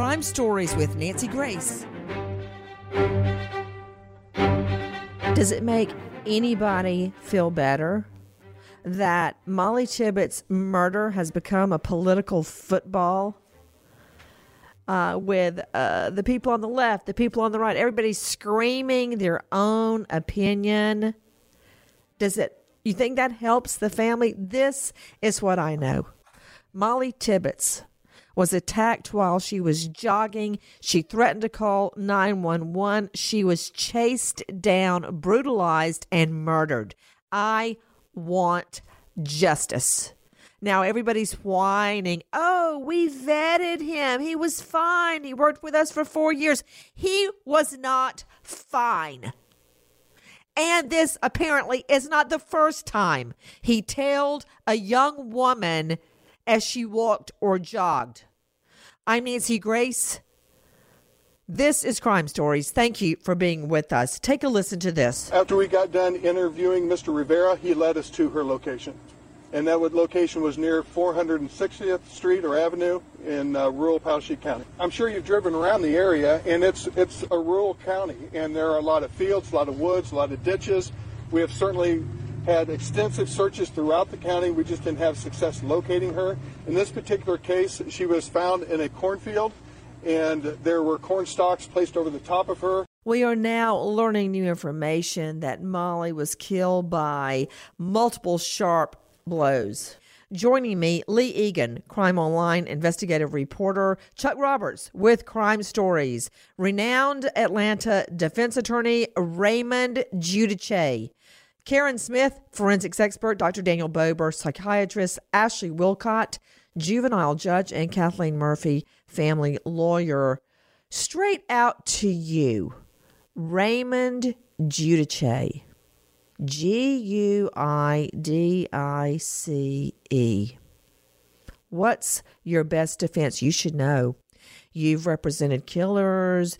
Crime Stories with Nancy Grace. Does it make anybody feel better that Molly Tibbetts' murder has become a political football? Uh, with uh, the people on the left, the people on the right, everybody screaming their own opinion. Does it, you think that helps the family? This is what I know. Molly Tibbetts was attacked while she was jogging. She threatened to call 911. She was chased down, brutalized, and murdered. I want justice. Now everybody's whining. Oh, we vetted him. He was fine. He worked with us for four years. He was not fine. And this apparently is not the first time he tailed a young woman as she walked or jogged. I'm Nancy Grace. This is Crime Stories. Thank you for being with us. Take a listen to this. After we got done interviewing Mr. Rivera, he led us to her location. And that location was near 460th Street or Avenue in uh, rural Poweshiek County. I'm sure you've driven around the area, and it's it's a rural county, and there are a lot of fields, a lot of woods, a lot of ditches. We have certainly had extensive searches throughout the county. We just didn't have success locating her. In this particular case, she was found in a cornfield, and there were corn stalks placed over the top of her. We are now learning new information that Molly was killed by multiple sharp blows. Joining me, Lee Egan, Crime Online investigative reporter, Chuck Roberts with Crime Stories, renowned Atlanta defense attorney Raymond Giudice, Karen Smith, forensics expert, Dr. Daniel Bober, psychiatrist, Ashley Willcott, juvenile judge, and Kathleen Murphy, family lawyer. Straight out to you, Raymond Giudice. G U I D I C E. What's your best defense? You should know. You've represented killers,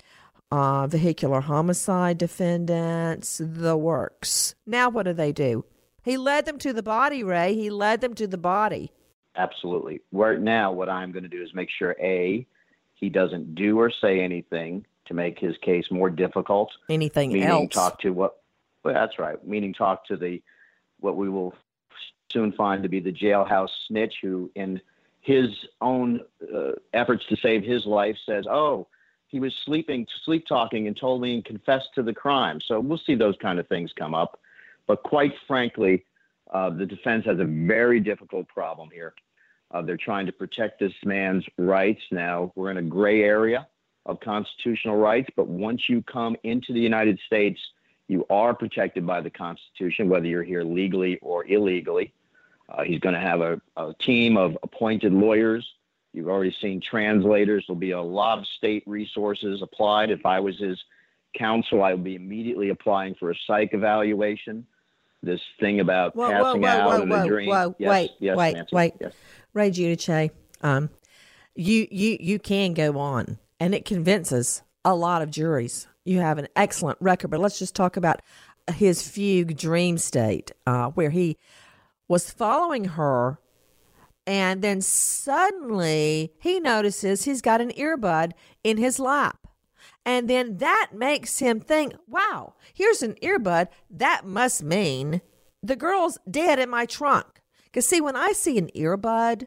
uh, vehicular homicide defendants, the works. Now, what do they do? He led them to the body, Ray. He led them to the body. Absolutely. Right now, what I'm going to do is make sure A, he doesn't do or say anything to make his case more difficult. Anything meaning else? talk to what? Well, that's right. Meaning talk to the what we will soon find to be the jailhouse snitch, who in his own uh, efforts to save his life says, "Oh, he was sleeping, sleep talking, and told me and confessed to the crime. So we'll see those kind of things come up. But quite frankly, uh, the defense has a very difficult problem here. Uh, they're trying to protect this man's rights. Now, we're in a gray area of constitutional rights, but once you come into the United States, you are protected by the Constitution, whether you're here legally or illegally. Uh, he's going to have a, a team of appointed lawyers You've already seen translators. There'll be a lot of state resources applied. If I was his counsel, I would be immediately applying for a psych evaluation. This thing about whoa, passing whoa, out whoa, in whoa, a dream. Whoa, yes, wait, yes, wait, Nancy, wait. Yes. Ray Giudice, um, you, you, you can go on, and it convinces a lot of juries. You have an excellent record, but let's just talk about his fugue dream state, uh, where he was following her and then suddenly he notices he's got an earbud in his lap. And then that makes him think, wow, here's an earbud. That must mean the girl's dead in my trunk. Because, see, when I see an earbud,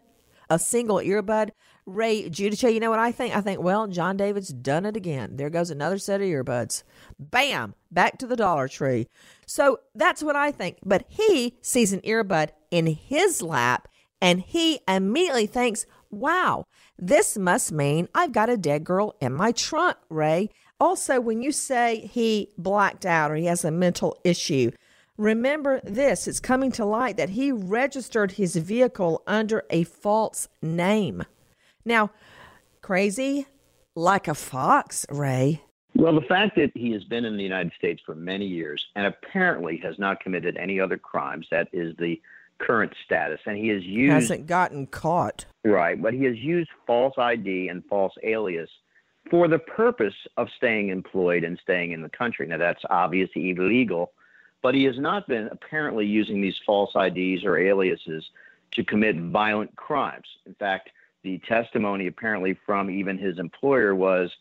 a single earbud, Ray Giudice, you know what I think? I think, well, John David's done it again. There goes another set of earbuds. Bam, back to the Dollar Tree. So that's what I think. But he sees an earbud in his lap and he immediately thinks, wow, this must mean I've got a dead girl in my trunk, Ray. Also, when you say he blacked out or he has a mental issue, remember this it's coming to light that he registered his vehicle under a false name. Now, crazy like a fox, Ray. Well, the fact that he has been in the United States for many years and apparently has not committed any other crimes, that is the current status, and he has used hasn't gotten caught. Right, but he has used false ID and false alias for the purpose of staying employed and staying in the country. Now that's obviously illegal, but he has not been apparently using these false IDs or aliases to commit violent crimes. In fact, the testimony apparently from even his employer was,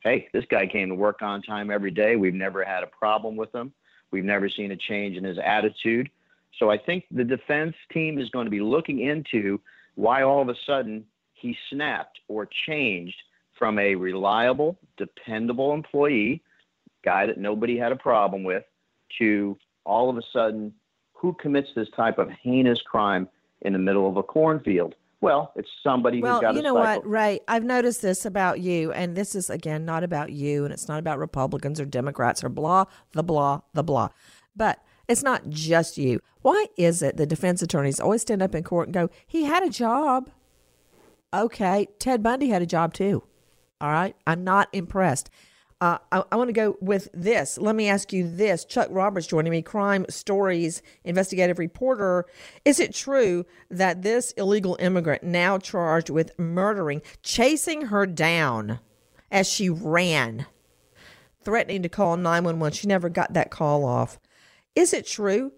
hey, this guy came to work on time every day. We've never had a problem with him. We've never seen a change in his attitude. So I think the defense team is going to be looking into why all of a sudden he snapped or changed from a reliable, dependable employee, guy that nobody had a problem with, to all of a sudden who commits this type of heinous crime in the middle of a cornfield? Well, it's somebody well, who's got you know cycle. what, Ray? I've noticed this about you, and this is again not about you, and it's not about Republicans or Democrats or blah the blah the blah, but it's not just you. Why is it the defense attorneys always stand up in court and go, "He had a job"? Okay, Ted Bundy had a job too. All right, I'm not impressed. Uh, I, I want to go with this. Let me ask you this. Chuck Roberts joining me, Crime Stories investigative reporter. Is it true that this illegal immigrant, now charged with murdering, chasing her down as she ran, threatening to call 911, she never got that call off? Is it true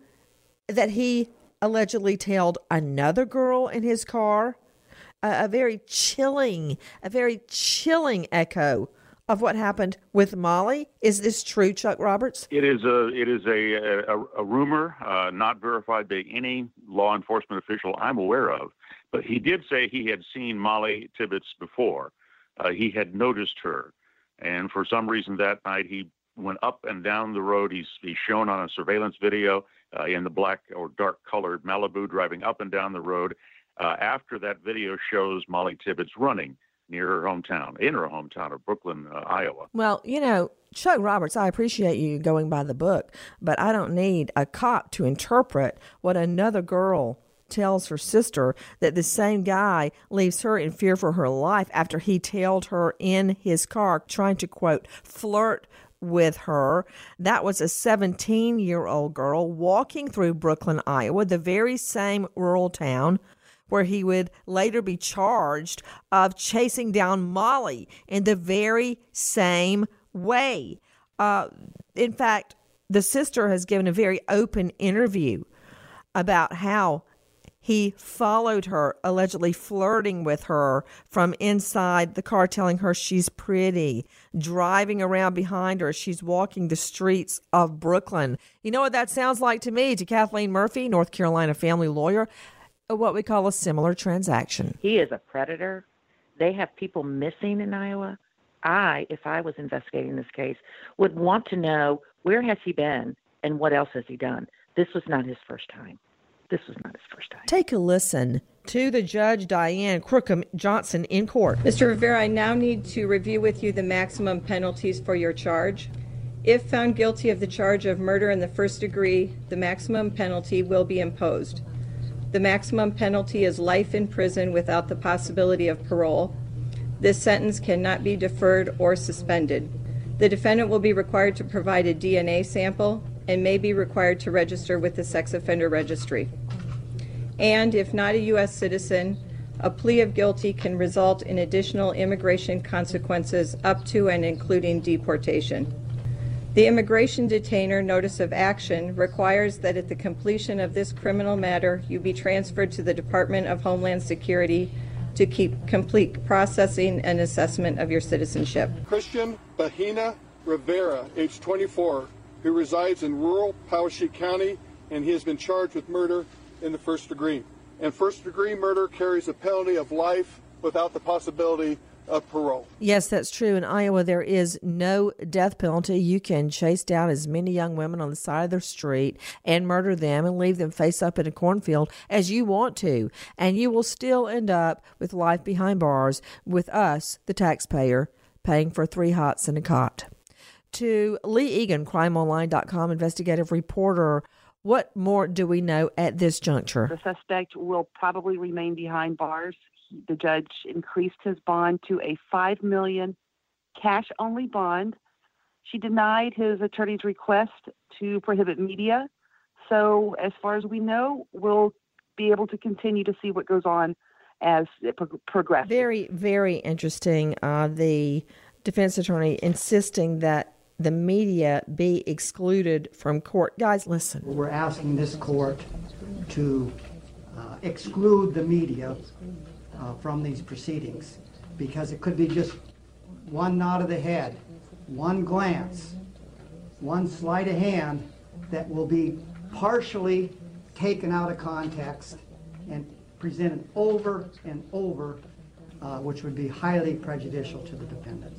that he allegedly tailed another girl in his car? A, a very chilling, a very chilling echo of what happened with Molly. Is this true, Chuck Roberts? It is a it is a a, a rumor, uh, not verified by any law enforcement official I'm aware of. But he did say he had seen Molly Tibbetts before. Uh, he had noticed her, and for some reason that night he went up and down the road. He's he's shown on a surveillance video uh, in the black or dark colored Malibu driving up and down the road. Uh, after that video shows Molly Tibbetts running near her hometown, in her hometown of Brooklyn, uh, Iowa. Well, you know, Chuck Roberts, I appreciate you going by the book, but I don't need a cop to interpret what another girl tells her sister that the same guy leaves her in fear for her life after he tailed her in his car, trying to, quote, flirt with her. That was a 17 year old girl walking through Brooklyn, Iowa, the very same rural town where he would later be charged of chasing down Molly in the very same way. Uh, in fact, the sister has given a very open interview about how he followed her, allegedly flirting with her from inside the car, telling her she's pretty, driving around behind her. She's walking the streets of Brooklyn. You know what that sounds like to me, to Kathleen Murphy, North Carolina family lawyer? Uh, what we call a similar transaction. He is a predator. They have people missing in Iowa. I, if I was investigating this case, would want to know where has he been and what else has he done. This was not his first time. This was not his first time. Take a listen to the judge, Diane Crookham Johnson, in court. Mr. Rivera, I now need to review with you the maximum penalties for your charge. If found guilty of the charge of murder in the first degree, the maximum penalty will be imposed. The maximum penalty is life in prison without the possibility of parole. This sentence cannot be deferred or suspended. The defendant will be required to provide a DNA sample and may be required to register with the sex offender registry. And if not a U.S. citizen, a plea of guilty can result in additional immigration consequences up to and including deportation. The immigration detainer notice of action requires that at the completion of this criminal matter, you be transferred to the Department of Homeland Security to keep complete processing and assessment of your citizenship. Christian Bahena Rivera, age 24, who resides in rural Poweshiek County, and he has been charged with murder in the first degree. And first degree murder carries a penalty of life without the possibility of parole. Yes, that's true. In Iowa, there is no death penalty. You can chase down as many young women on the side of the street and murder them and leave them face up in a cornfield as you want to. And you will still end up with life behind bars with us, the taxpayer, paying for three hots and a cot. To Lee Egan, crimeonline.com investigative reporter. What more do we know at this juncture? The suspect will probably remain behind bars the judge increased his bond to a five million cash only bond. She denied his attorney's request to prohibit media. So, as far as we know, we'll be able to continue to see what goes on as it pro- progresses. Very, very interesting. Uh, the defense attorney insisting that the media be excluded from court. Guys, listen. We're asking this court to uh, exclude the media uh, from these proceedings because it could be just one nod of the head, one glance, one sleight of hand that will be partially taken out of context and presented over and over, uh, which would be highly prejudicial to the defendant.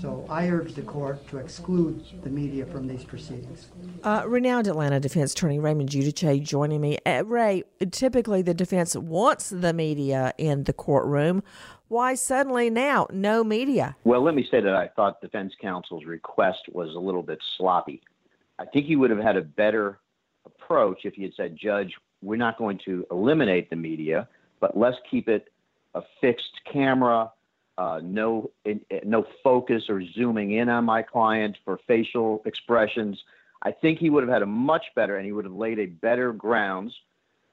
So I urge the court to exclude the media from these proceedings. Uh, renowned Atlanta defense attorney Raymond Giudice joining me. Uh, Ray, typically the defense wants the media in the courtroom. Why suddenly now no media? Well, let me say that I thought defense counsel's request was a little bit sloppy. I think he would have had a better approach if he had said, Judge, we're not going to eliminate the media, but let's keep it a fixed camera uh, no no focus or zooming in on my client for facial expressions. I think he would have had a much better and he would have laid a better grounds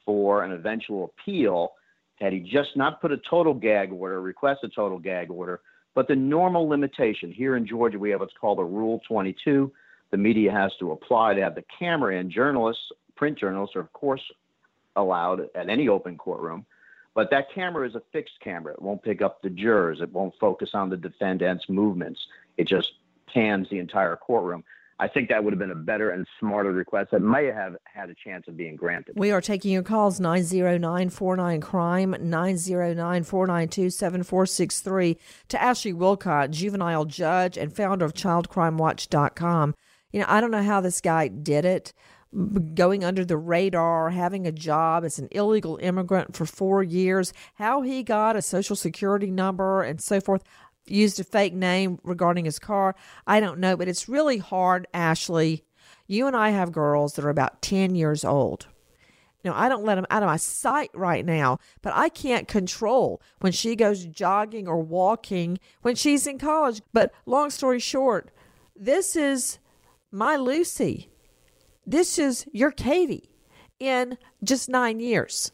for an eventual appeal had he just not put a total gag order, request a total gag order, but the normal limitation. Here in Georgia, we have what's called a Rule 22. The media has to apply to have the camera in. Journalists, print journalists, are of course allowed at any open courtroom. But that camera is a fixed camera. It won't pick up the jurors. It won't focus on the defendant's movements. It just pans the entire courtroom. I think that would have been a better and smarter request that may have had a chance of being granted. We are taking your calls 90949 crime 909 492 7463 to Ashley Willcott, juvenile judge and founder of childcrimewatch.com. You know, I don't know how this guy did it going under the radar, having a job as an illegal immigrant for four years, how he got a social security number and so forth, used a fake name regarding his car. I don't know, but it's really hard, Ashley. You and I have girls that are about 10 years old. Now, I don't let them out of my sight right now, but I can't control when she goes jogging or walking when she's in college. But long story short, this is my Lucy this is your Katie in just nine years.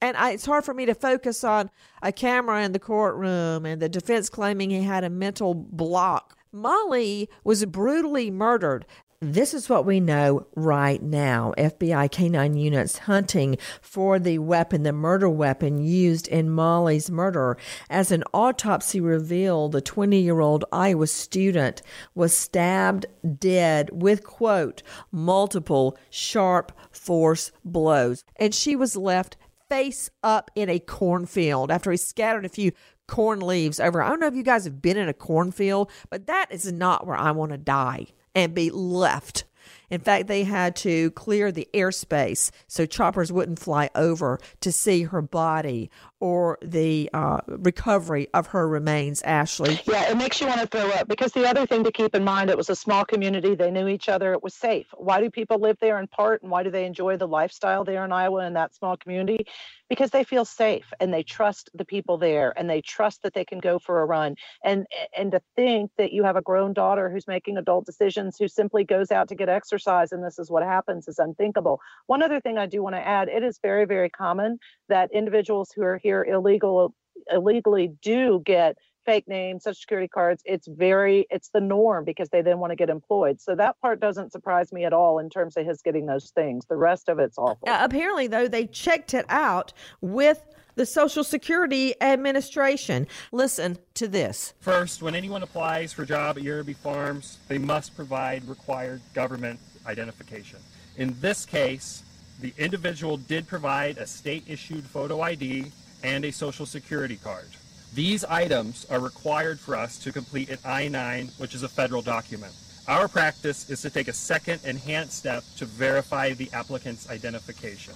And I, it's hard for me to focus on a camera in the courtroom and the defense claiming he had a mental block. Molly was brutally murdered this is what we know right now. FBI canine units hunting for the weapon, the murder weapon used in Molly's murder. As an autopsy revealed, the 20 year old Iowa student was stabbed dead with, quote, multiple sharp force blows. And she was left face up in a cornfield after he scattered a few corn leaves over. I don't know if you guys have been in a cornfield, but that is not where I want to die and be left. In fact, they had to clear the airspace so choppers wouldn't fly over to see her body or the uh, recovery of her remains, Ashley. Yeah, it makes you want to throw up because the other thing to keep in mind, it was a small community. They knew each other. It was safe. Why do people live there in part and why do they enjoy the lifestyle there in Iowa in that small community? Because they feel safe and they trust the people there and they trust that they can go for a run. And and to think that you have a grown daughter who's making adult decisions who simply goes out to get exercise and this is what happens is unthinkable. One other thing I do want to add, it is very, very common that individuals who are here illegal illegally do get fake names, social security cards. It's very, it's the norm because they then want to get employed. So that part doesn't surprise me at all in terms of his getting those things. The rest of it's awful. Uh, apparently, though, they checked it out with the Social Security Administration. Listen to this. First, when anyone applies for a job at Yarrabee Farms, they must provide required government identification. In this case, the individual did provide a state issued photo ID and a social security card. These items are required for us to complete an I-9, which is a federal document. Our practice is to take a second enhanced step to verify the applicant's identification.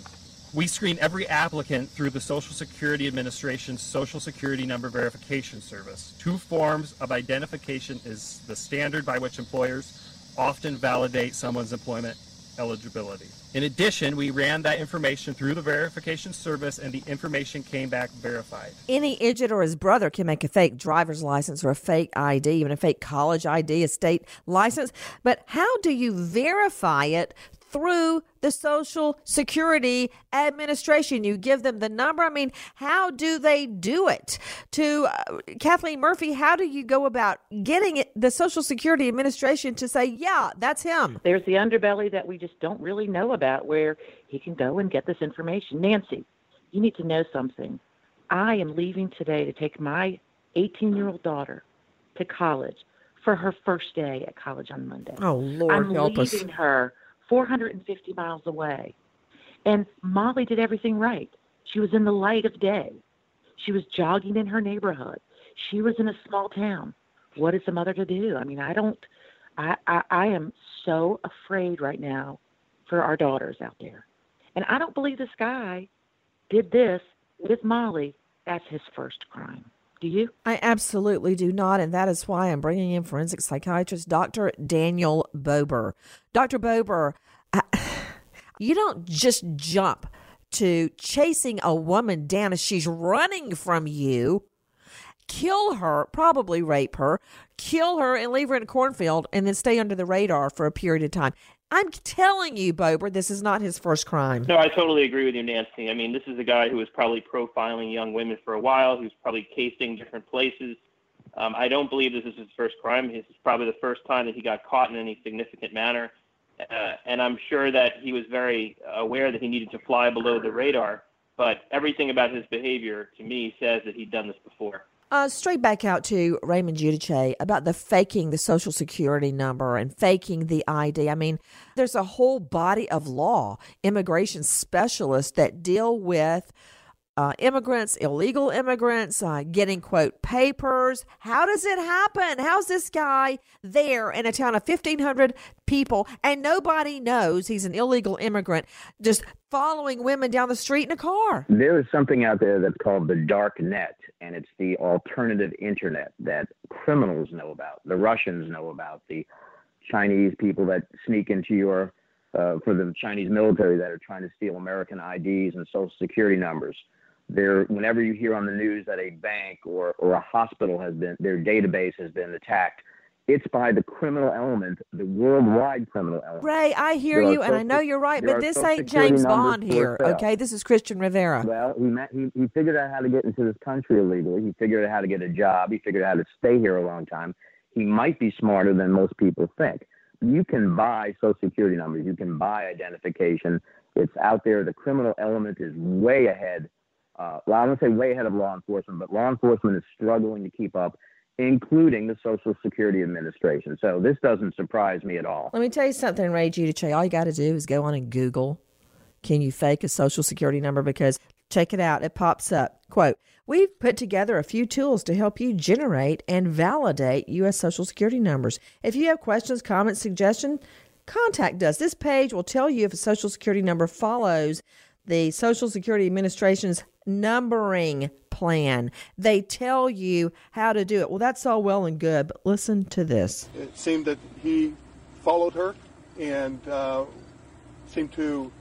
We screen every applicant through the Social Security Administration's Social Security Number Verification Service. Two forms of identification is the standard by which employers often validate someone's employment eligibility. In addition, we ran that information through the verification service and the information came back verified. Any idiot or his brother can make a fake driver's license or a fake ID, even a fake college ID, a state license. But how do you verify it through the Social Security Administration. You give them the number. I mean, how do they do it? To uh, Kathleen Murphy, how do you go about getting it, the Social Security Administration to say, yeah, that's him? There's the underbelly that we just don't really know about where he can go and get this information. Nancy, you need to know something. I am leaving today to take my 18 year old daughter to college for her first day at college on Monday. Oh, Lord, I'm help us. leaving her 450 miles away. And Molly did everything right. She was in the light of day. She was jogging in her neighborhood. She was in a small town. What is a mother to do? I mean, I don't. I, I I am so afraid right now for our daughters out there, and I don't believe this guy did this with Molly. That's his first crime. Do you? I absolutely do not, and that is why I'm bringing in forensic psychiatrist Dr. Daniel Bober. Dr. Bober, I, you don't just jump to chasing a woman down as she's running from you, kill her, probably rape her, kill her, and leave her in a cornfield, and then stay under the radar for a period of time. I'm telling you, Bober, this is not his first crime. No, I totally agree with you, Nancy. I mean, this is a guy who was probably profiling young women for a while, who's probably casing different places. Um, I don't believe this is his first crime. This is probably the first time that he got caught in any significant manner. Uh, and I'm sure that he was very aware that he needed to fly below the radar. But everything about his behavior, to me, says that he'd done this before. Uh, straight back out to Raymond Giudice about the faking the social security number and faking the ID. I mean, there's a whole body of law, immigration specialists that deal with uh, immigrants, illegal immigrants, uh, getting quote papers. How does it happen? How's this guy there in a town of 1,500 people and nobody knows he's an illegal immigrant just following women down the street in a car? There is something out there that's called the dark net, and it's the alternative internet that criminals know about, the Russians know about, the Chinese people that sneak into your, uh, for the Chinese military that are trying to steal American IDs and social security numbers. There, whenever you hear on the news that a bank or, or a hospital has been, their database has been attacked, it's by the criminal element, the worldwide criminal element. Ray, I hear There you, and I know you're right, but this ain't James Bond here, okay? This is Christian Rivera. Well, he, met, he he figured out how to get into this country illegally. He figured out how to get a job. He figured out how to stay here a long time. He might be smarter than most people think. You can buy social security numbers. You can buy identification. It's out there. The criminal element is way ahead. Uh, well, I don't say way ahead of law enforcement, but law enforcement is struggling to keep up, including the Social Security Administration. So this doesn't surprise me at all. Let me tell you something, Ray Giudice. All you got to do is go on and Google, can you fake a social security number? Because check it out, it pops up. Quote, we've put together a few tools to help you generate and validate U.S. social security numbers. If you have questions, comments, suggestions, contact us. This page will tell you if a social security number follows the Social Security Administration's numbering plan. They tell you how to do it. Well, that's all well and good, but listen to this. It seemed that he followed her and uh, seemed to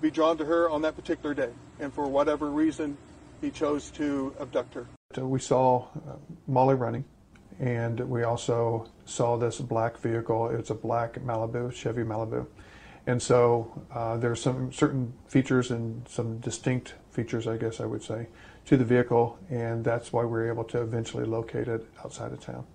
be drawn to her on that particular day. And for whatever reason, he chose to abduct her. We saw uh, Molly running, and we also saw this black vehicle. It's a black Malibu, Chevy Malibu. And so uh, there's some certain features and some distinct features, I guess I would say, to the vehicle, and that's why we were able to eventually locate it outside of town.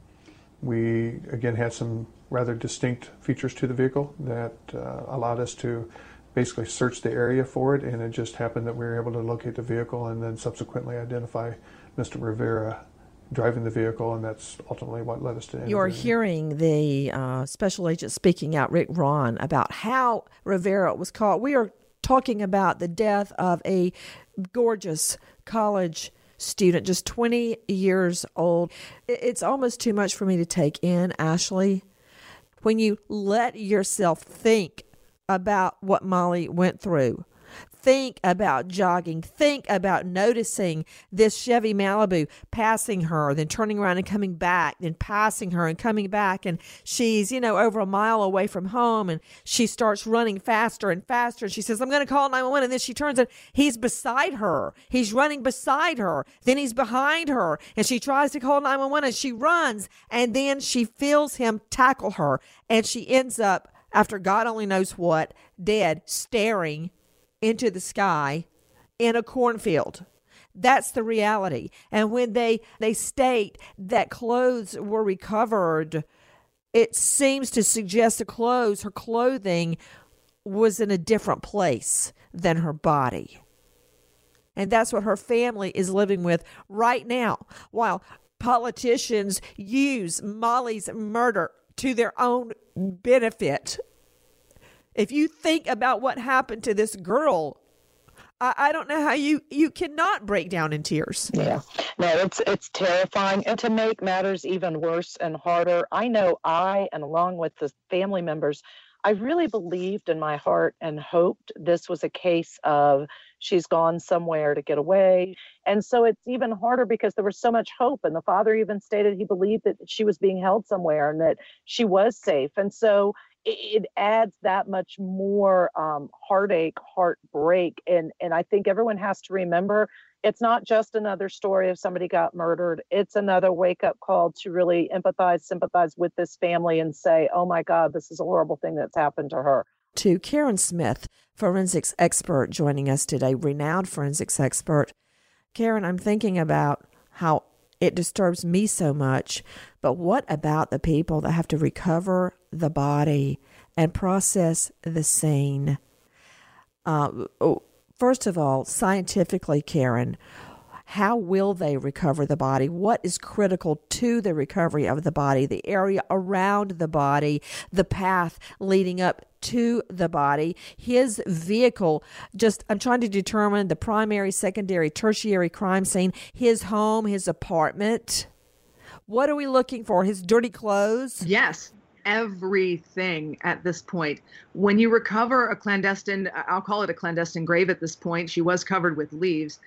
We again had some rather distinct features to the vehicle that uh, allowed us to basically search the area for it, and it just happened that we were able to locate the vehicle and then subsequently identify Mr. Rivera driving the vehicle, and that's ultimately what led us to. You're hearing the uh, special agent speaking out, Rick Rahn, about how Rivera was caught. We are talking about the death of a gorgeous college student, just 20 years old. It's almost too much for me to take in, Ashley. When you let yourself think about what Molly went through, think about jogging, think about noticing this Chevy Malibu passing her, then turning around and coming back, then passing her and coming back. And she's, you know, over a mile away from home and she starts running faster and faster. And she says, I'm going to call 911. And then she turns and he's beside her. He's running beside her. Then he's behind her. And she tries to call 911 and she runs. And then she feels him tackle her. And she ends up, after God only knows what, dead, staring into the sky in a cornfield. That's the reality. And when they they state that clothes were recovered, it seems to suggest the clothes, her clothing was in a different place than her body. And that's what her family is living with right now. While politicians use Molly's murder to their own benefit. If you think about what happened to this girl, I, I don't know how you you cannot break down in tears. Yeah, no, it's it's terrifying, and to make matters even worse and harder, I know I and along with the family members, I really believed in my heart and hoped this was a case of she's gone somewhere to get away. And so it's even harder because there was so much hope. And the father even stated he believed that she was being held somewhere and that she was safe. And so it, adds that much more um, heartache, heartbreak. And, and I think everyone has to remember it's not just another story of somebody got murdered. It's another wake up call to really empathize, sympathize with this family and say, oh my God, this is a horrible thing that's happened to her to Karen Smith, forensics expert, joining us today, renowned forensics expert. Karen, I'm thinking about how it disturbs me so much, but what about the people that have to recover the body and process the scene? Uh, oh, first of all, scientifically, Karen, how will they recover the body? What is critical to the recovery of the body? The area around the body, the path leading up to the body, his vehicle. Just, I'm trying to determine the primary, secondary, tertiary crime scene, his home, his apartment. What are we looking for? His dirty clothes? Yes everything at this point. When you recover a clandestine, I'll call it a clandestine grave at this point, she was covered with leaves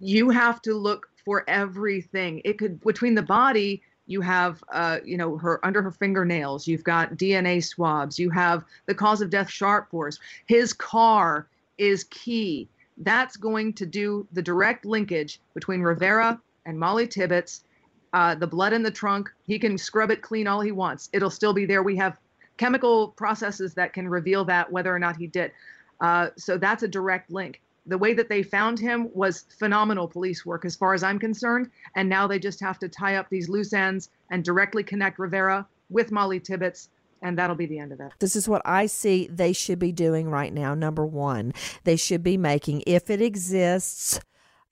you have to look for everything. It could between the body, you have uh, you know her under her fingernails you've got dna swabs you have the cause of death sharp force his car is key that's going to do the direct linkage between rivera and molly tibbetts uh, the blood in the trunk he can scrub it clean all he wants it'll still be there we have chemical processes that can reveal that whether or not he did uh, so that's a direct link the way that they found him was phenomenal police work as far as I'm concerned. And now they just have to tie up these loose ends and directly connect Rivera with Molly Tibbetts. And that'll be the end of it. This is what I see they should be doing right now. Number one, they should be making, if it exists,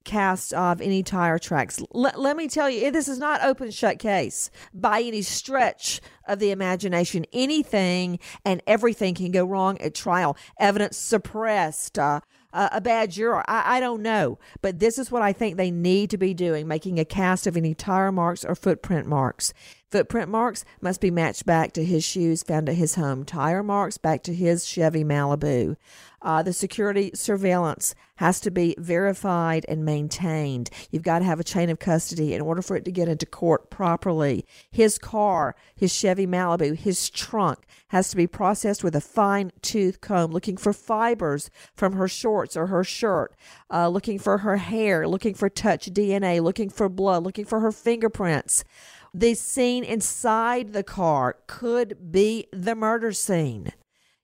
cast of any tire tracks. L- let me tell you, this is not open shut case by any stretch of the imagination. Anything and everything can go wrong at trial. Evidence suppressed. Uh, uh, a bad juror. I, I don't know. But this is what I think they need to be doing making a cast of any tire marks or footprint marks. Footprint marks must be matched back to his shoes found at his home. Tire marks back to his Chevy Malibu. Uh, the security surveillance has to be verified and maintained. You've got to have a chain of custody in order for it to get into court properly. His car, his Chevy Malibu, his trunk has to be processed with a fine tooth comb, looking for fibers from her shorts or her shirt, uh, looking for her hair, looking for touch DNA, looking for blood, looking for her fingerprints. The scene inside the car could be the murder scene.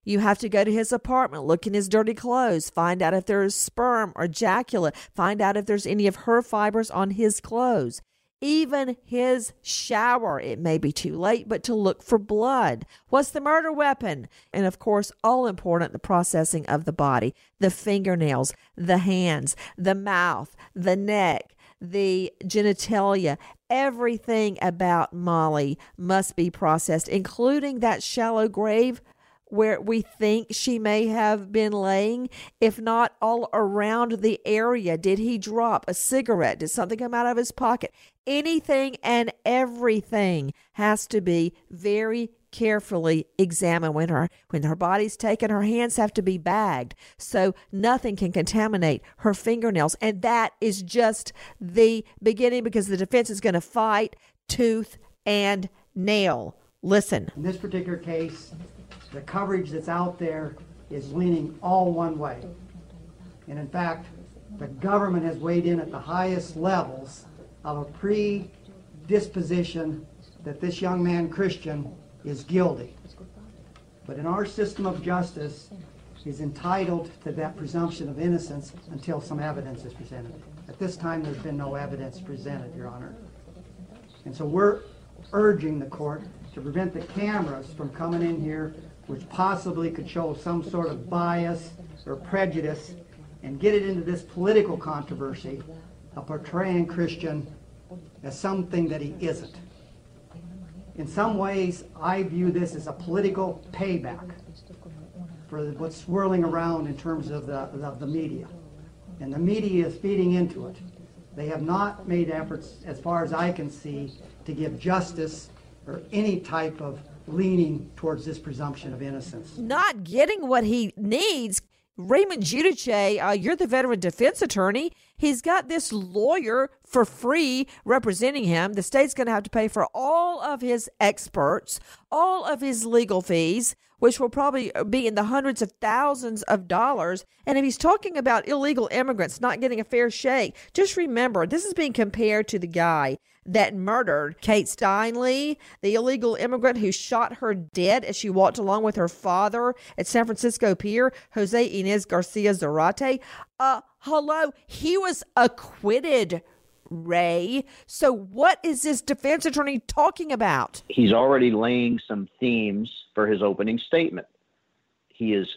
You have to go to his apartment, look in his dirty clothes, find out if there is sperm or ejaculate, find out if there's any of her fibers on his clothes. Even his shower, it may be too late, but to look for blood. What's the murder weapon? And of course, all important, the processing of the body, the fingernails, the hands, the mouth, the neck, the genitalia, everything about Molly must be processed, including that shallow grave where we think she may have been laying, if not all around the area. Did he drop a cigarette? Did something come out of his pocket? Anything and everything has to be very carefully examined when her when her body's taken her hands have to be bagged so nothing can contaminate her fingernails and that is just the beginning because the defense is going to fight tooth and nail listen in this particular case the coverage that's out there is leaning all one way. And in fact, the government has weighed in at the highest levels of a predisposition that this young man, Christian, is guilty. But in our system of justice, he's entitled to that presumption of innocence until some evidence is presented. At this time, there's been no evidence presented, Your Honor. And so we're urging the court to prevent the cameras from coming in here which possibly could show some sort of bias or prejudice and get it into this political controversy of portraying Christian as something that he isn't. In some ways, I view this as a political payback for what's swirling around in terms of the, of the media. And the media is feeding into it. They have not made efforts, as far as I can see, to give justice or any type of leaning towards this presumption of innocence. Not getting what he needs. Raymond Giudice, uh, you're the veteran defense attorney. He's got this lawyer for free representing him. The state's going to have to pay for all of his experts, all of his legal fees, which will probably be in the hundreds of thousands of dollars. And if he's talking about illegal immigrants not getting a fair shake, just remember this is being compared to the guy that murdered Kate Steinle, the illegal immigrant who shot her dead as she walked along with her father at San Francisco Pier, Jose Ines Garcia Zarate. Uh, hello, he was acquitted. Ray. So, what is this defense attorney talking about? He's already laying some themes for his opening statement. He is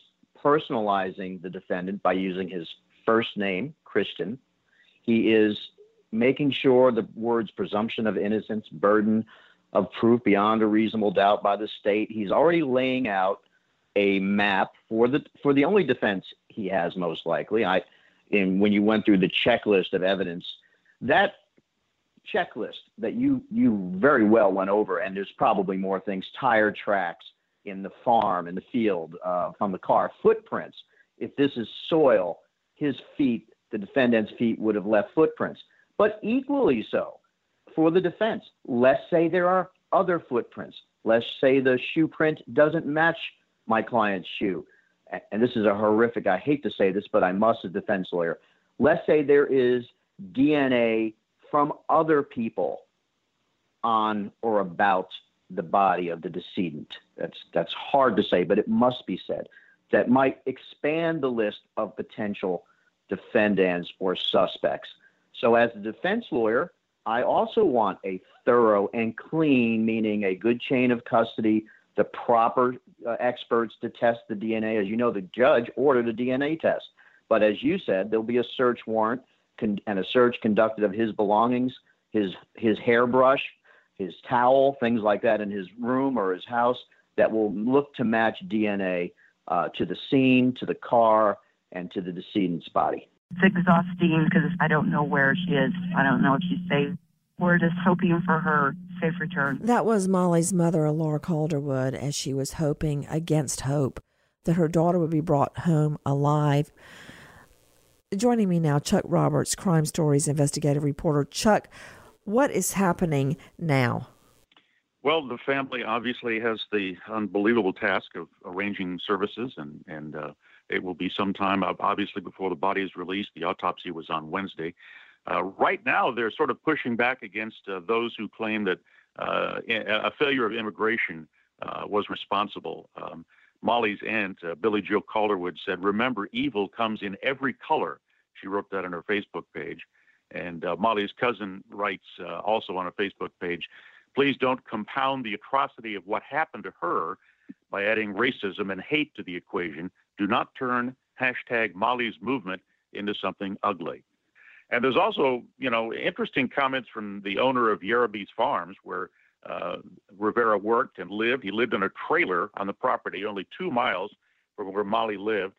personalizing the defendant by using his first name, Christian. He is making sure the words presumption of innocence, burden of proof beyond a reasonable doubt by the state. He's already laying out a map for the for the only defense he has most likely. I in when you went through the checklist of evidence, that checklist that you you very well went over, and there's probably more things: tire tracks in the farm, in the field, uh, from the car, footprints. If this is soil, his feet, the defendant's feet, would have left footprints. But equally so for the defense. Let's say there are other footprints. Let's say the shoe print doesn't match my client's shoe. And this is a horrific, I hate to say this, but I must as a defense lawyer. Let's say there is DNA from other people on or about the body of the decedent. That's that's hard to say, but it must be said. That might expand the list of potential defendants or suspects. So, as a defense lawyer, I also want a thorough and clean, meaning a good chain of custody, the proper uh, experts to test the DNA. As you know, the judge ordered a DNA test. But as you said, there'll be a search warrant con- and a search conducted of his belongings, his his hairbrush, his towel, things like that in his room or his house that will look to match DNA uh, to the scene, to the car, and to the decedent's body. It's exhausting because I don't know where she is. I don't know if she's safe. We're just hoping for her safe return. That was Molly's mother, Laura Calderwood, as she was hoping against hope that her daughter would be brought home alive. Joining me now, Chuck Roberts, Crime Stories investigative reporter. Chuck, what is happening now? Well, the family obviously has the unbelievable task of arranging services and and uh, it will be some time, obviously, before the body is released. The autopsy was on Wednesday. Uh, right now, they're sort of pushing back against uh, those who claim that uh, a failure of immigration uh, was responsible. Um, Molly's aunt, uh, Billy Jill Calderwood, said, Remember, evil comes in every color. She wrote that on her Facebook page. And uh, Molly's cousin writes also on a Facebook page, Please don't compound the atrocity of what happened to her by adding racism and hate to the equation. Do not turn hashtag Molly's movement into something ugly. And there's also, you know, interesting comments from the owner of Yarrabees Farms, where uh, Rivera worked and lived. He lived in a trailer on the property, only two miles from where Molly lived.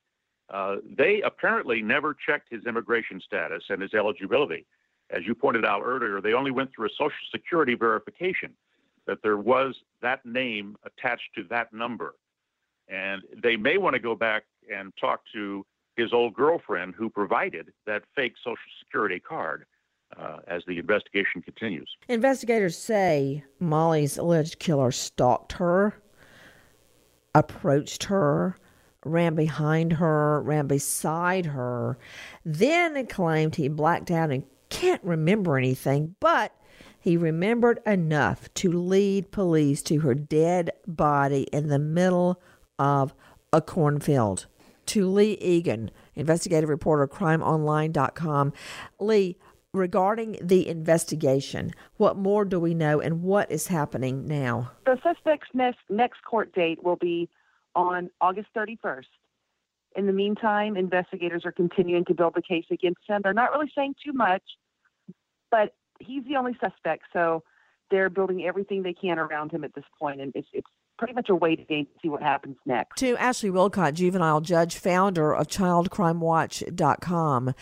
Uh, they apparently never checked his immigration status and his eligibility. As you pointed out earlier, they only went through a Social Security verification that there was that name attached to that number. And they may want to go back and talk to his old girlfriend who provided that fake Social Security card uh, as the investigation continues. Investigators say Molly's alleged killer stalked her, approached her, ran behind her, ran beside her, then claimed he blacked out and can't remember anything, but he remembered enough to lead police to her dead body in the middle of a cornfield. To Lee Egan, investigative reporter, crimeonline.com. Lee, regarding the investigation, what more do we know and what is happening now? The suspect's next, next court date will be on August 31st. In the meantime, investigators are continuing to build the case against him. They're not really saying too much, but he's the only suspect, so they're building everything they can around him at this point, and it's it's pretty much a waiting game to see what happens next. To Ashley Willcott, juvenile judge, founder of ChildCrimeWatch.com,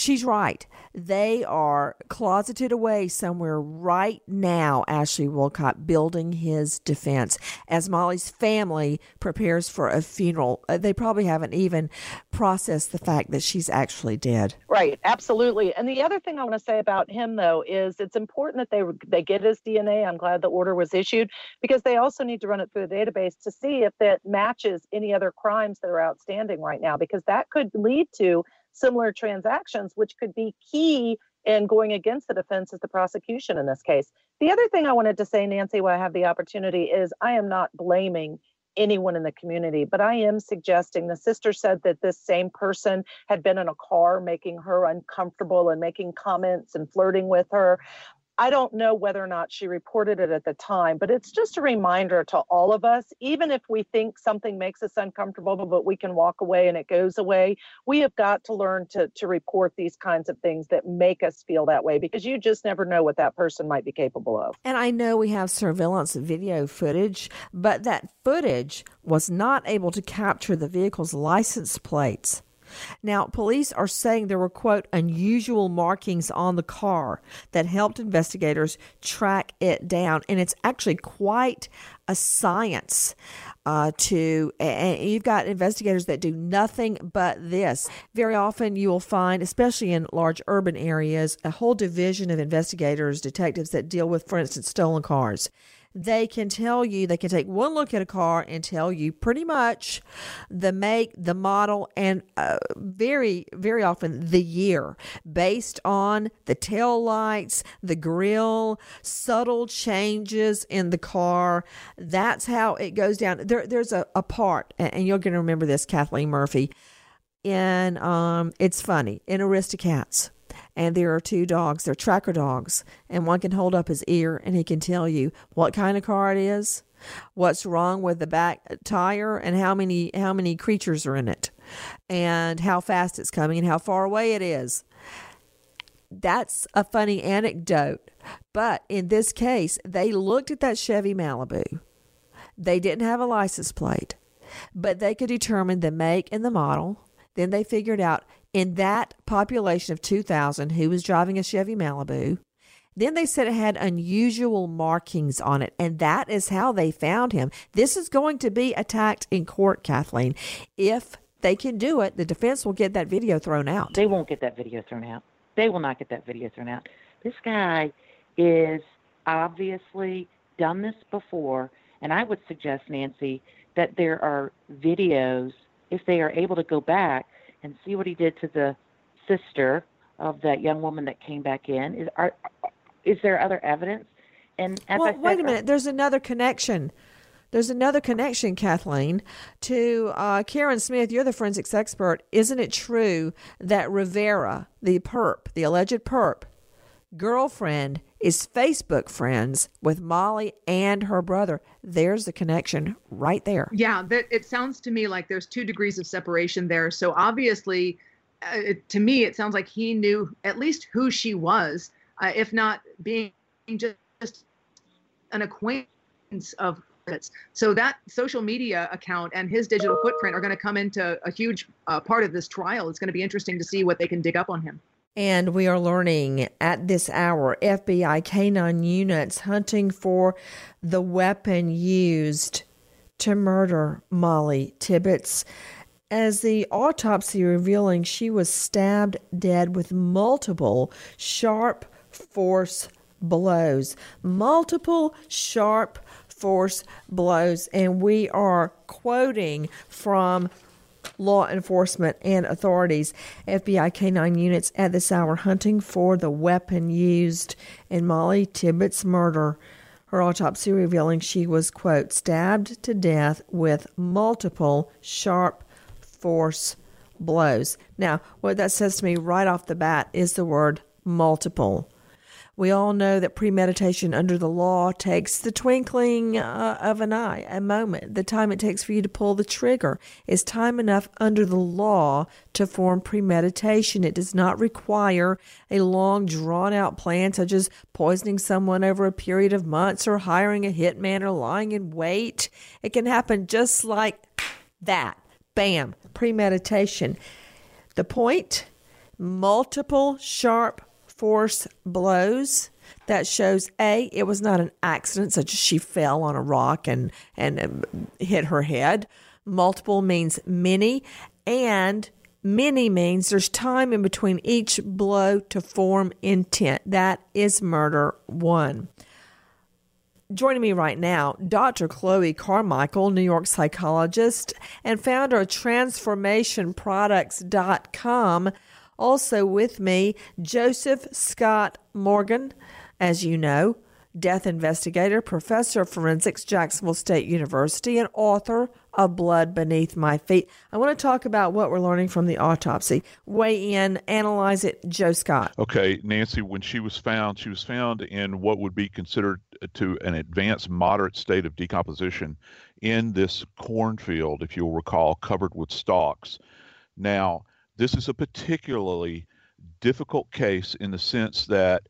she's right. They are closeted away somewhere right now, Ashley Willcott, building his defense. As Molly's family prepares for a funeral, uh, they probably haven't even processed the fact that she's actually dead. Right, absolutely. And the other thing I want to say about him, though, is it's important that they they get his DNA. I'm glad the order was issued because they also need to run it through the database to see if that matches any other crimes that are outstanding right now, because that could lead to similar transactions, which could be key in going against the defense as the prosecution in this case. The other thing I wanted to say, Nancy, while I have the opportunity, is I am not blaming anyone in the community, but I am suggesting the sister said that this same person had been in a car making her uncomfortable and making comments and flirting with her. I don't know whether or not she reported it at the time, but it's just a reminder to all of us, even if we think something makes us uncomfortable, but we can walk away and it goes away, we have got to learn to, to report these kinds of things that make us feel that way because you just never know what that person might be capable of. And I know we have surveillance video footage, but that footage was not able to capture the vehicle's license plates. Now, police are saying there were, quote, unusual markings on the car that helped investigators track it down. And it's actually quite a science uh, to, and you've got investigators that do nothing but this. Very often you will find, especially in large urban areas, a whole division of investigators, detectives that deal with, for instance, stolen cars they can tell you, they can take one look at a car and tell you pretty much the make, the model, and uh, very, very often the year based on the tail lights, the grill, subtle changes in the car. That's how it goes down. There, there's a, a part, and you're going to remember this, Kathleen Murphy. In um, it's funny in Aristocats and there are two dogs. They're tracker dogs, and one can hold up his ear and he can tell you what kind of car it is, what's wrong with the back tire, and how many how many creatures are in it, and how fast it's coming and how far away it is. That's a funny anecdote, but in this case, they looked at that Chevy Malibu. They didn't have a license plate, but they could determine the make and the model. Then they figured out in that population of 2,000 who was driving a Chevy Malibu. Then they said it had unusual markings on it, and that is how they found him. This is going to be attacked in court, Kathleen. If they can do it, the defense will get that video thrown out. They won't get that video thrown out. They will not get that video thrown out. This guy is obviously done this before, and I would suggest, Nancy, that there are videos, if they are able to go back, and see what he did to the sister of that young woman that came back in. Is are is there other evidence? And well, said, wait a minute. There's another connection. There's another connection, Kathleen, to uh, Karen Smith. You're the forensics expert. Isn't it true that Rivera, the perp, the alleged perp, girlfriend, is Facebook friends with Molly and her brother. There's the connection right there. Yeah, that it sounds to me like there's two degrees of separation there. So obviously, uh, to me, it sounds like he knew at least who she was, uh, if not being just, an acquaintance of. So that social media account and his digital footprint are going to come into a huge uh, part of this trial. It's going to be interesting to see what they can dig up on him. And we are learning at this hour FBI canine units hunting for the weapon used to murder Molly Tibbetts. As the autopsy revealing she was stabbed dead with multiple sharp force blows. Multiple sharp force blows. And we are quoting from law enforcement and authorities. FBI K9 units at this hour hunting for the weapon used in Molly Tibbetts' murder. Her autopsy revealing she was, quote, stabbed to death with multiple sharp force blows. Now, what that says to me right off the bat is the word multiple. We all know that premeditation under the law takes the twinkling uh, of an eye, a moment. The time it takes for you to pull the trigger is time enough under the law to form premeditation. It does not require a long, drawn out plan, such as poisoning someone over a period of months or hiring a hitman or lying in wait. It can happen just like that. Bam, premeditation. The point multiple sharp force blows that shows a it was not an accident such as she fell on a rock and and um, hit her head multiple means many and many means there's time in between each blow to form intent that is murder 1 Joining me right now, Dr. Chloe Carmichael, New York psychologist and founder of transformationproducts.com. Also with me, Joseph Scott Morgan, as you know, death investigator, professor of forensics, Jacksonville State University, and author of Blood Beneath My Feet. I want to talk about what we're learning from the autopsy. Weigh in, analyze it, Joe Scott. Okay, Nancy, when she was found, she was found in what would be considered to an advanced moderate state of decomposition in this cornfield, if you'll recall, covered with stalks. Now, this is a particularly difficult case in the sense that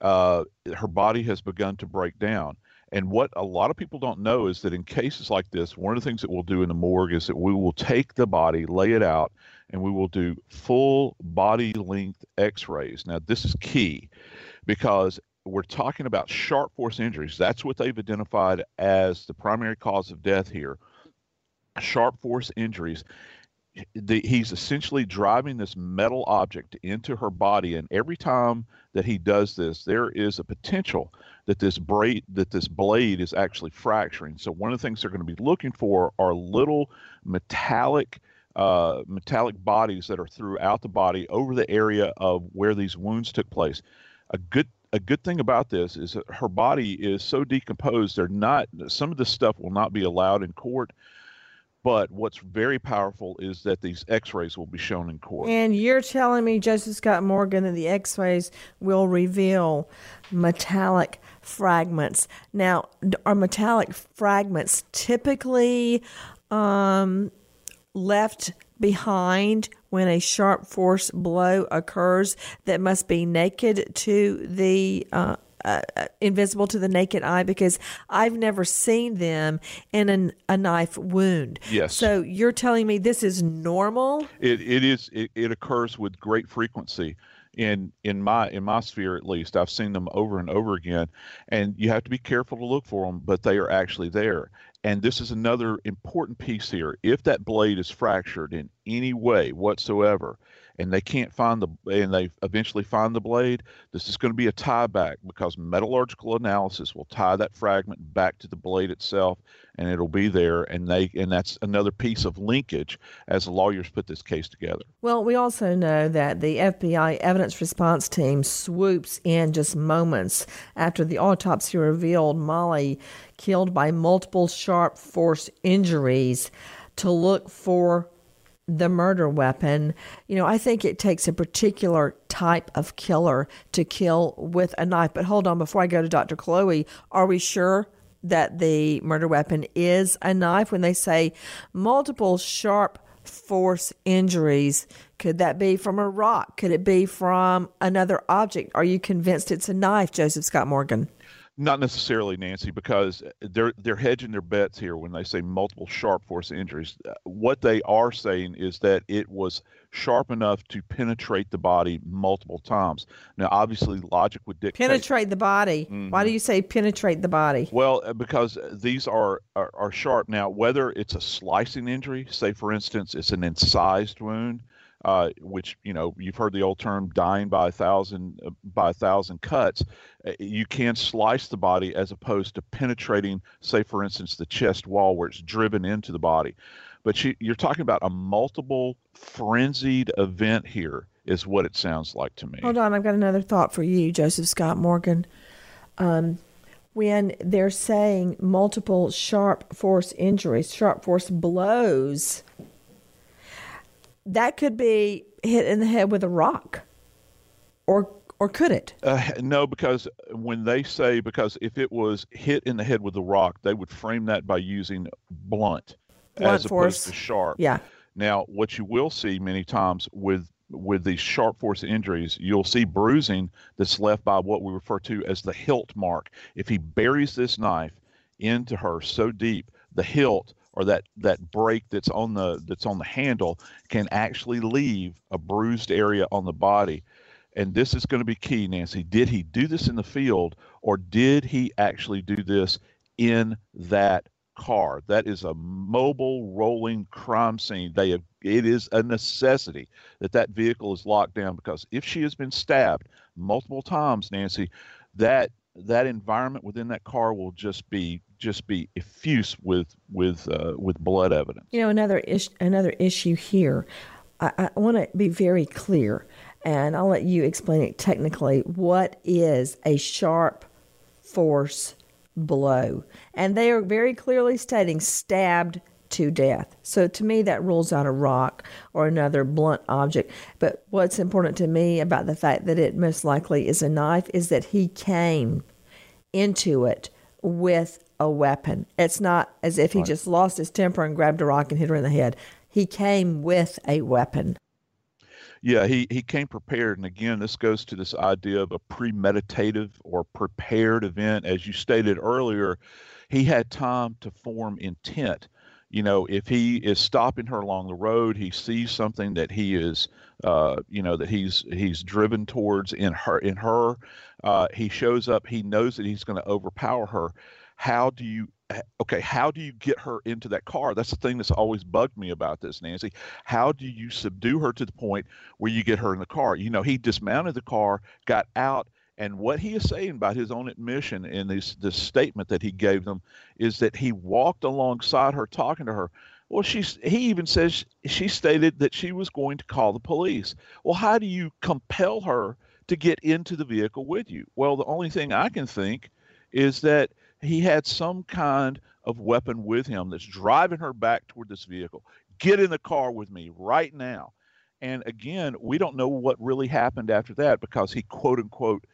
uh, her body has begun to break down. And what a lot of people don't know is that in cases like this, one of the things that we'll do in the morgue is that we will take the body, lay it out, and we will do full body length x rays. Now, this is key because we're talking about sharp force injuries. That's what they've identified as the primary cause of death here. Sharp force injuries the, he's essentially driving this metal object into her body and every time that he does this there is a potential that this braid that this blade is actually fracturing. So one of the things they're going to be looking for are little metallic uh, metallic bodies that are throughout the body over the area of where these wounds took place. A good a good thing about this is that her body is so decomposed they're not some of this stuff will not be allowed in court but what's very powerful is that these x rays will be shown in court. And you're telling me, Joseph Scott Morgan, that the x rays will reveal metallic fragments. Now, are metallic fragments typically um, left behind when a sharp force blow occurs that must be naked to the uh, uh, invisible to the naked eye because I've never seen them in an, a knife wound. Yes. So you're telling me this is normal? It it is. It, it occurs with great frequency in in my in my sphere at least i've seen them over and over again and you have to be careful to look for them but they are actually there and this is another important piece here if that blade is fractured in any way whatsoever and they can't find the and they eventually find the blade this is going to be a tie back because metallurgical analysis will tie that fragment back to the blade itself and it'll be there and they and that's another piece of linkage as the lawyers put this case together. Well we also know that the fbi evidence response team swoops in just moments after the autopsy revealed molly killed by multiple sharp force injuries to look for the murder weapon, you know, I think it takes a particular type of killer to kill with a knife. But hold on, before I go to Dr. Chloe, are we sure that the murder weapon is a knife when they say multiple sharp force injuries? Could that be from a rock? Could it be from another object? Are you convinced it's a knife, Joseph Scott Morgan? Not necessarily, Nancy, because they're they're hedging their bets here when they say multiple sharp force injuries. Uh, what they are saying is that it was sharp enough to penetrate the body multiple times. Now, obviously, logic would dictate penetrate the body. Mm-hmm. Why do you say penetrate the body? Well, uh, because these are, are are sharp. Now, whether it's a slicing injury, say for instance, it's an incised wound uh, which you know you've heard the old term dying by a thousand uh, by a thousand cuts uh, you can slice the body as opposed to penetrating say for instance the chest wall where it's driven into the body. But you, you're talking about a multiple frenzied event here is what it sounds like to me. Hold on i've got another thought for you joseph scott morgan. Um, when they're saying multiple sharp force injuries sharp force blows that could be hit in the head with a rock or or could it? Uh, no, because when they say because if it was hit in the head with a rock, they would frame that by using blunt, Blunt as force. opposed to sharp. Yeah. Now, what you will see many times with with these sharp force injuries, you'll see bruising that's left by what we refer to as the hilt mark. If he buries this knife into her so deep, the hilt or that that break that's on the that's on the handle can actually leave a bruised area on the body. And this is going to be key, Nancy. Did he do this in the field or did he actually do this in that car? That is a mobile rolling crime scene. They have it is a necessity that that vehicle is locked down because if she has been stabbed multiple times, Nancy, that that environment within that car will just be just be effuse with with uh, with blood evidence. You know, another another issue here. I, I want to be very clear, and I'll let you explain it technically. What is a sharp force blow? And they are very clearly stating stabbed to death. So to me, that rules out a rock or another blunt object. But what's important to me about the fact that it most likely is a knife is that he came into it with a weapon. It's not as if he Right. just lost his temper and grabbed a rock and hit her in the head. He came with a weapon. Yeah, he, he came prepared. And again, this goes to this idea of a premeditative or prepared event. As you stated earlier, he had time to form intent. You know, if he is stopping her along the road, he sees something that he is, uh, you know, that he's he's driven towards in her in her. Uh, he shows up. He knows that he's going to overpower her. How do you okay how do you get her into that car that's the thing that's always bugged me about this nancy how do you subdue her to the point where you get her in the car you know he dismounted the car got out and what he is saying about his own admission in this this statement that he gave them is that he walked alongside her talking to her well she's he even says she stated that she was going to call the police well how do you compel her to get into the vehicle with you well the only thing i can think is that he had some kind of weapon with him that's driving her back toward this vehicle. Get in the car with me right now. And again, we don't know what really happened after that because he quote unquote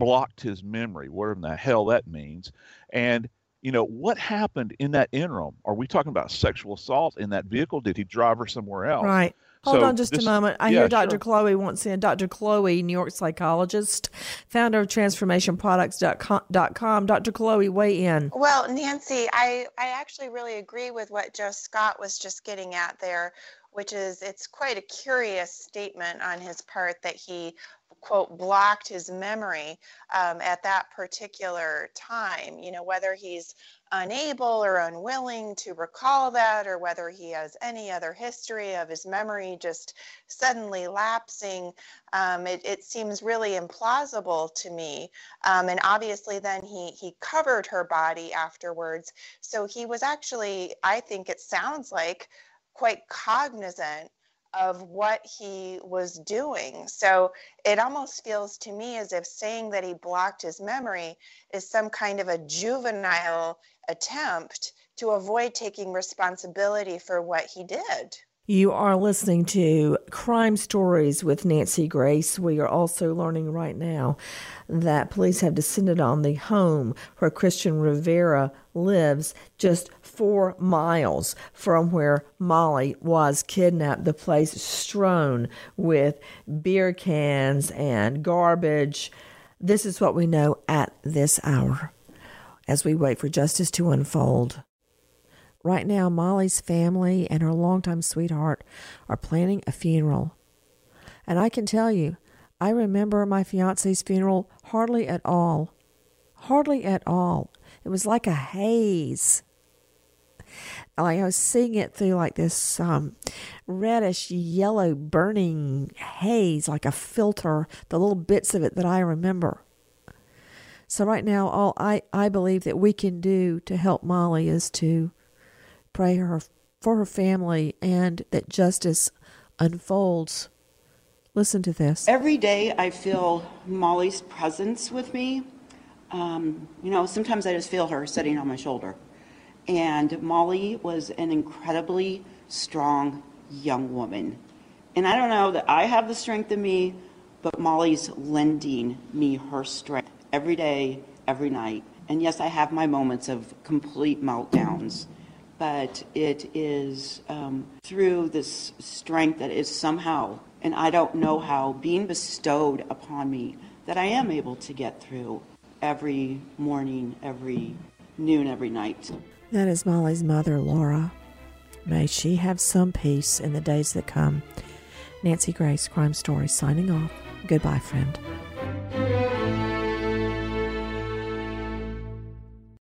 blocked his memory, whatever the hell that means. And you know, what happened in that interim? Are we talking about sexual assault in that vehicle? Did he drive her somewhere else? Right. Hold So on just this- a moment. I yeah, hear Dr. sure. Chloe wants in. Dr. Chloe, New York psychologist, founder of transformationproducts.com. Dr. Chloe, weigh in. Well, Nancy, I, I actually really agree with what Joe Scott was just getting at there, which is it's quite a curious statement on his part that he, quote, blocked his memory um, at that particular time. You know, whether he's unable or unwilling to recall that, or whether he has any other history of his memory just suddenly lapsing, um, it, it seems really implausible to me. Um, and obviously, then he, he covered her body afterwards. So he was actually, I think it sounds like, quite cognizant of what he was doing. So it almost feels to me as if saying that he blocked his memory is some kind of a juvenile attempt to avoid taking responsibility for what he did. You are listening to Crime Stories with Nancy Grace. We are also learning right now that police have descended on the home where Christian Rivera lives, just four miles from where Molly was kidnapped. The place strewn with beer cans and garbage. This is what we know at this hour as we wait for justice to unfold. Right now, Molly's family and her longtime sweetheart are planning a funeral. And I can tell you, I remember my fiance's funeral hardly at all. Hardly at all. It was like a haze. Like I was seeing it through like this um, reddish yellow burning haze, like a filter, the little bits of it that I remember. So right now, all I, I believe that we can do to help Molly is to pray her for her family and that justice unfolds. Listen to this. Every day I feel Molly's presence with me. Um, you know, sometimes I just feel her sitting on my shoulder. And Molly was an incredibly strong young woman. And I don't know that I have the strength in me but Molly's lending me her strength every day, every night. And yes, I have my moments of complete meltdowns, but it is um, through this strength that is somehow, and I don't know how, being bestowed upon me that I am able to get through every morning, every noon, every night. That is Molly's mother, Laura. May she have some peace in the days that come. Nancy Grace, Crime Story, signing off. Goodbye, friend.